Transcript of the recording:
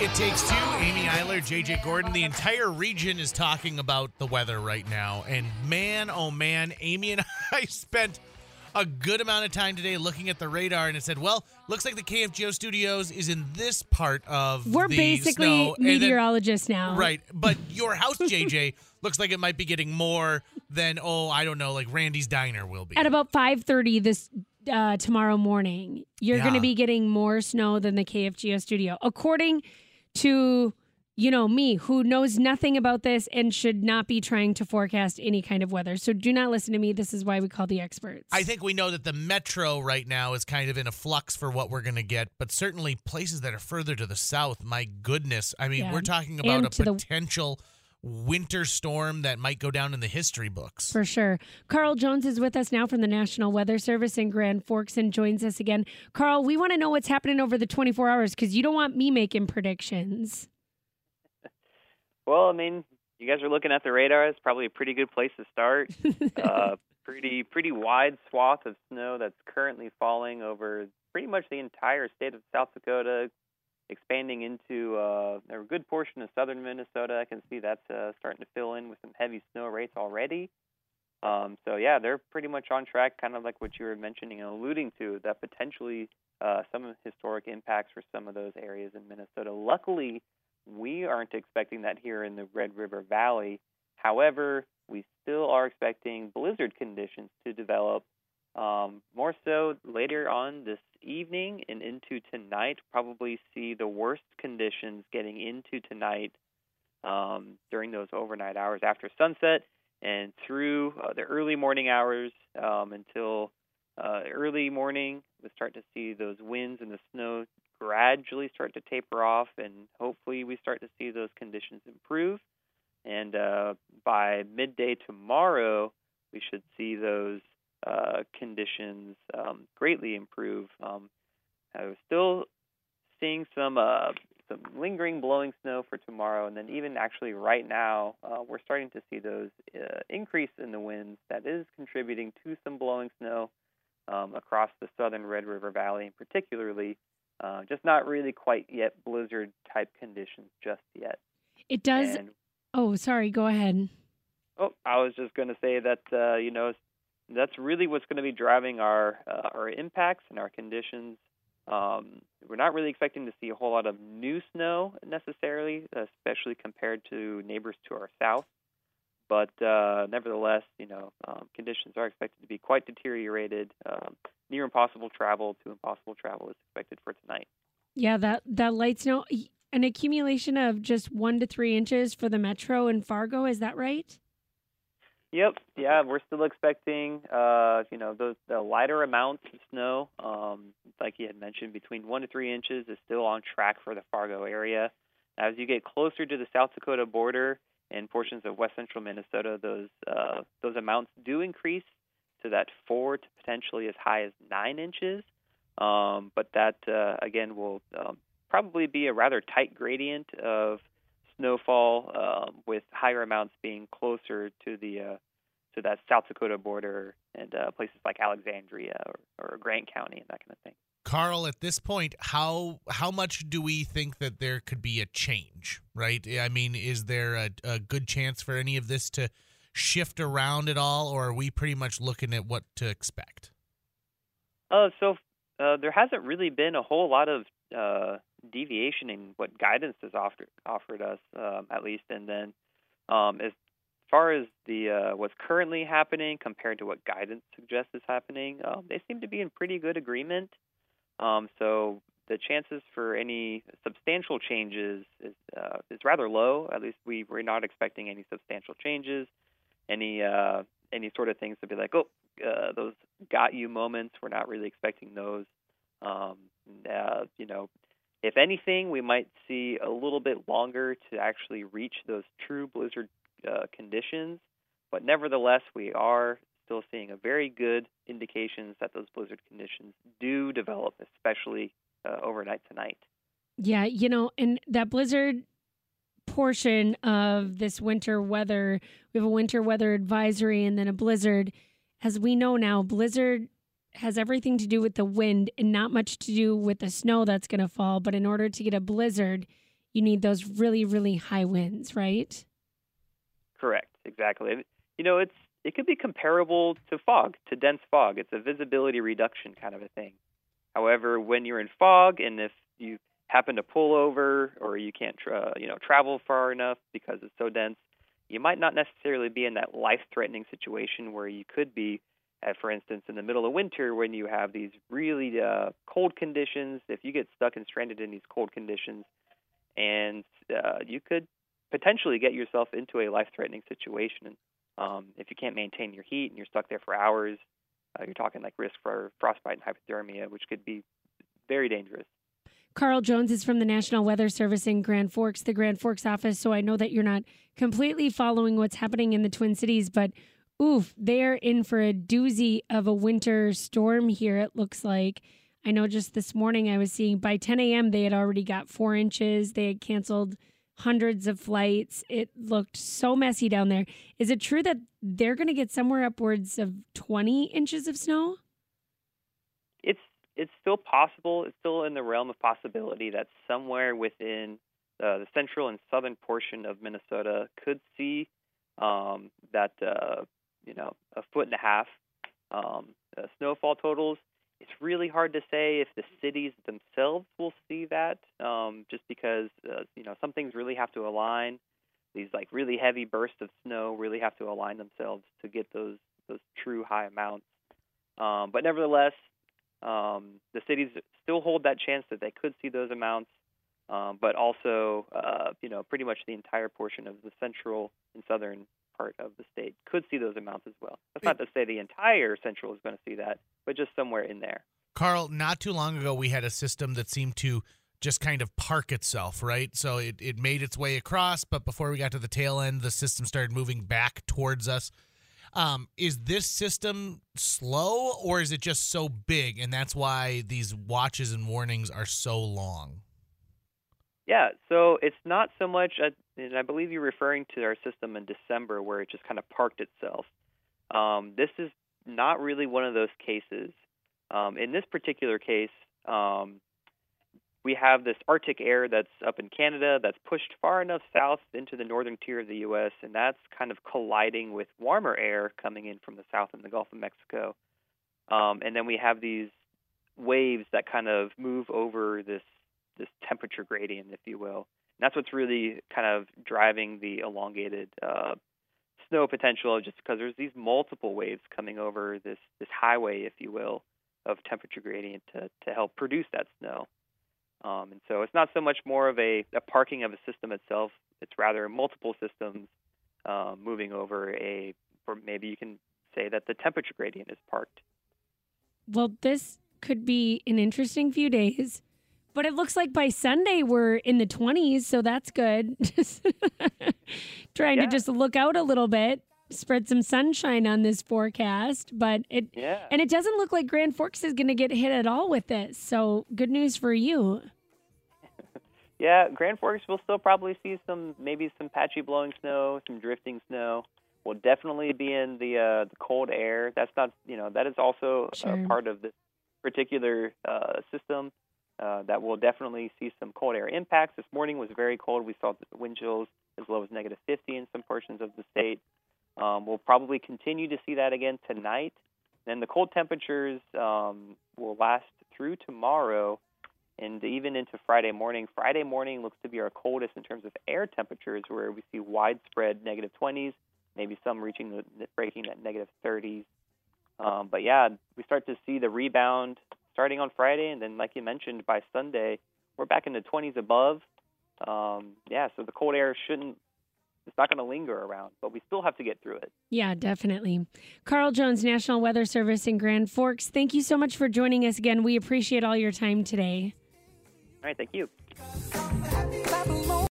It takes two. Amy Eiler, JJ Gordon. The entire region is talking about the weather right now. And man, oh man, Amy and I spent a good amount of time today looking at the radar and it said, well, looks like the KFGO studios is in this part of We're the basically snow. And then- meteorologists now. Right. But your house, JJ, looks like it might be getting more than, oh, I don't know, like Randy's Diner will be. At about 5:30 this uh, tomorrow morning, you're going to be getting more snow than the KFGO studio, according to you know me, who knows nothing about this and should not be trying to forecast any kind of weather. So do not listen to me. This is why we call the experts. I think we know that the metro right now is kind of in a flux for what we're going to get, but certainly places that are further to the south, my goodness. I mean, Yeah. we're talking about And a to the- potential winter storm that might go down in the history books. For sure. Carl Jones is with us now from the National Weather Service in Grand Forks and joins us again. Carl, we want to know what's happening over the 24 hours because you don't want me making predictions. Well, I mean, you guys are looking at the radar. It's probably a pretty good place to start. uh, pretty pretty wide swath of snow that's currently falling over pretty much the entire state of South Dakota, expanding into uh, a good portion of southern Minnesota. I can see that's uh, starting to fill in with some heavy snow rates already. Um, so yeah, they're pretty much on track, kind of like what you were mentioning and alluding to, that potentially uh, some historic impacts for some of those areas in Minnesota. Luckily, we aren't expecting that here in the Red River Valley. However, we still are expecting blizzard conditions to develop um, more so later on this evening and into tonight. Probably see the worst conditions getting into tonight um, during those overnight hours after sunset and through uh, the early morning hours um, until uh, early morning. We start to see those winds and the snow gradually start to taper off, and hopefully we start to see those conditions improve. And uh, by midday tomorrow, we should see those uh, conditions um, greatly improve. Um, I was still seeing some uh, some lingering blowing snow for tomorrow, and then even actually right now, uh, we're starting to see those uh, increase in the winds. That is contributing to some blowing snow um, across the southern Red River Valley, and particularly, uh, just not really quite yet blizzard type conditions just yet. It does. And oh, sorry. Go ahead. Oh, I was just going to say that uh, you know that's really what's going to be driving our uh, our impacts and our conditions. Um, we're not really expecting to see a whole lot of new snow necessarily, especially compared to neighbors to our south. But uh, nevertheless, you know, um, conditions are expected to be quite deteriorated. Um, near impossible travel to impossible travel is expected for tonight. Yeah, that that light snow, an accumulation of just one to three inches for the metro and Fargo. Is that right? Yep. Yeah, we're still expecting, uh, you know, those the lighter amounts of snow. Um, like you had mentioned, between one to three inches is still on track for the Fargo area. As you get closer to the South Dakota border and portions of west central Minnesota, those uh, those amounts do increase to that four to potentially as high as nine inches. Um, but that uh, again will um, probably be a rather tight gradient of snowfall, um, with higher amounts being closer to the uh, to that South Dakota border and uh, places like Alexandria or, or Grant County and that kind of thing. Carl, at this point, how how much do we think that there could be a change? Right? I mean, is there a, a good chance for any of this to shift around at all, or are we pretty much looking at what to expect? Uh, so uh, there hasn't really been a whole lot of uh, deviation in what guidance has offered offered us, um, at least. And then, um, as far as the uh, what's currently happening compared to what guidance suggests is happening, um, they seem to be in pretty good agreement. Um, so the chances for any substantial changes is uh, is rather low. At least we we're not expecting any substantial changes, any uh, any sort of things to be like, oh, uh, those got you moments. We're not really expecting those. Um, uh, you know, if anything, we might see a little bit longer to actually reach those true blizzard uh, conditions. But nevertheless, we are still seeing a very good indications that those blizzard conditions do develop, especially uh, overnight tonight. Yeah, you know, and that blizzard portion of this winter weather, we have a winter weather advisory and then a blizzard. As we know now, blizzard has everything to do with the wind and not much to do with the snow that's going to fall. But in order to get a blizzard, you need those really, really high winds, right? Correct. Exactly. You know, it's it could be comparable to fog, to dense fog. It's a visibility reduction kind of a thing. However, when you're in fog, and if you happen to pull over or you can't, tra- you know, travel far enough because it's so dense, you might not necessarily be in that life-threatening situation where you could be, at, for instance, in the middle of winter when you have these really uh, cold conditions. If you get stuck and stranded in these cold conditions, and uh, you could potentially get yourself into a life-threatening situation. Um, if you can't maintain your heat and you're stuck there for hours, uh, you're talking like risk for frostbite and hypothermia, which could be very dangerous. Carl Jones is from the National Weather Service in Grand Forks, the Grand Forks office. So I know that you're not completely following what's happening in the Twin Cities, but oof, they're in for a doozy of a winter storm here, it looks like. I know just this morning I was seeing by 10 a.m. they had already got four inches. They had canceled hundreds of flights. It looked so messy down there. Is it true that they're going to get somewhere upwards of 20 inches of snow? It's it's still possible. It's still in the realm of possibility that somewhere within uh, the central and southern portion of Minnesota could see um, that uh, you know a foot and a half um, uh, snowfall totals. It's really hard to say if the cities themselves will see that, um, just because uh, you know some things really have to align. These like really heavy bursts of snow really have to align themselves to get those those true high amounts. Um, but nevertheless, um, the cities still hold that chance that they could see those amounts, um, but also, uh, you know, pretty much the entire portion of the central and southern part of the state could see those amounts as well. That's not to say the entire central is going to see that, but just somewhere in there. Carl, not too long ago, we had a system that seemed to just kind of park itself, right? So it, it made its way across, but before we got to the tail end, the system started moving back towards us. Um, is this system slow or is it just so big and that's why these watches and warnings are so long? Yeah, so it's not so much, and I believe you're referring to our system in December where it just kind of parked itself. Um, this is not really one of those cases. Um, in this particular case, um, we have this Arctic air that's up in Canada that's pushed far enough south into the northern tier of the U.S., and that's kind of colliding with warmer air coming in from the south in the Gulf of Mexico. Um, and then we have these waves that kind of move over this this temperature gradient, if you will. And that's what's really kind of driving the elongated uh, snow potential, just because there's these multiple waves coming over this this highway, if you will, of temperature gradient to to help produce that snow. Um, and so it's not so much more of a, a, parking of a system itself. It's rather multiple systems uh, moving over a, or maybe you can say that the temperature gradient is parked. Well, this could be an interesting few days, but it looks like by Sunday we're in the 20s, so that's good. Trying yeah. to just look out a little bit spread some sunshine on this forecast, but it yeah. and it doesn't look like Grand Forks is going to get hit at all with this. So good news for you. yeah, Grand Forks will still probably see some maybe some patchy blowing snow, some drifting snow. We'll definitely be in the uh, the cold air. That's not you know that is also sure. a part of this particular uh, system. Uh, that will definitely see some cold air impacts. This morning was very cold. We saw wind chills as low as negative 50 in some portions of the state. Um, we'll probably continue to see that again tonight. Then the cold temperatures um, will last through tomorrow and even into Friday morning. Friday morning looks to be our coldest in terms of air temperatures, where we see widespread negative 20s, maybe some reaching the breaking at negative 30s. Um, but yeah, we start to see the rebound starting on Friday, and then, like you mentioned, by Sunday, we're back in the 20s above. Um, yeah, so the cold air shouldn't it's not going to linger around, but we still have to get through it. Yeah, definitely. Carl Jones, National Weather Service in Grand Forks, thank you so much for joining us again. We appreciate all your time today. All right, thank you.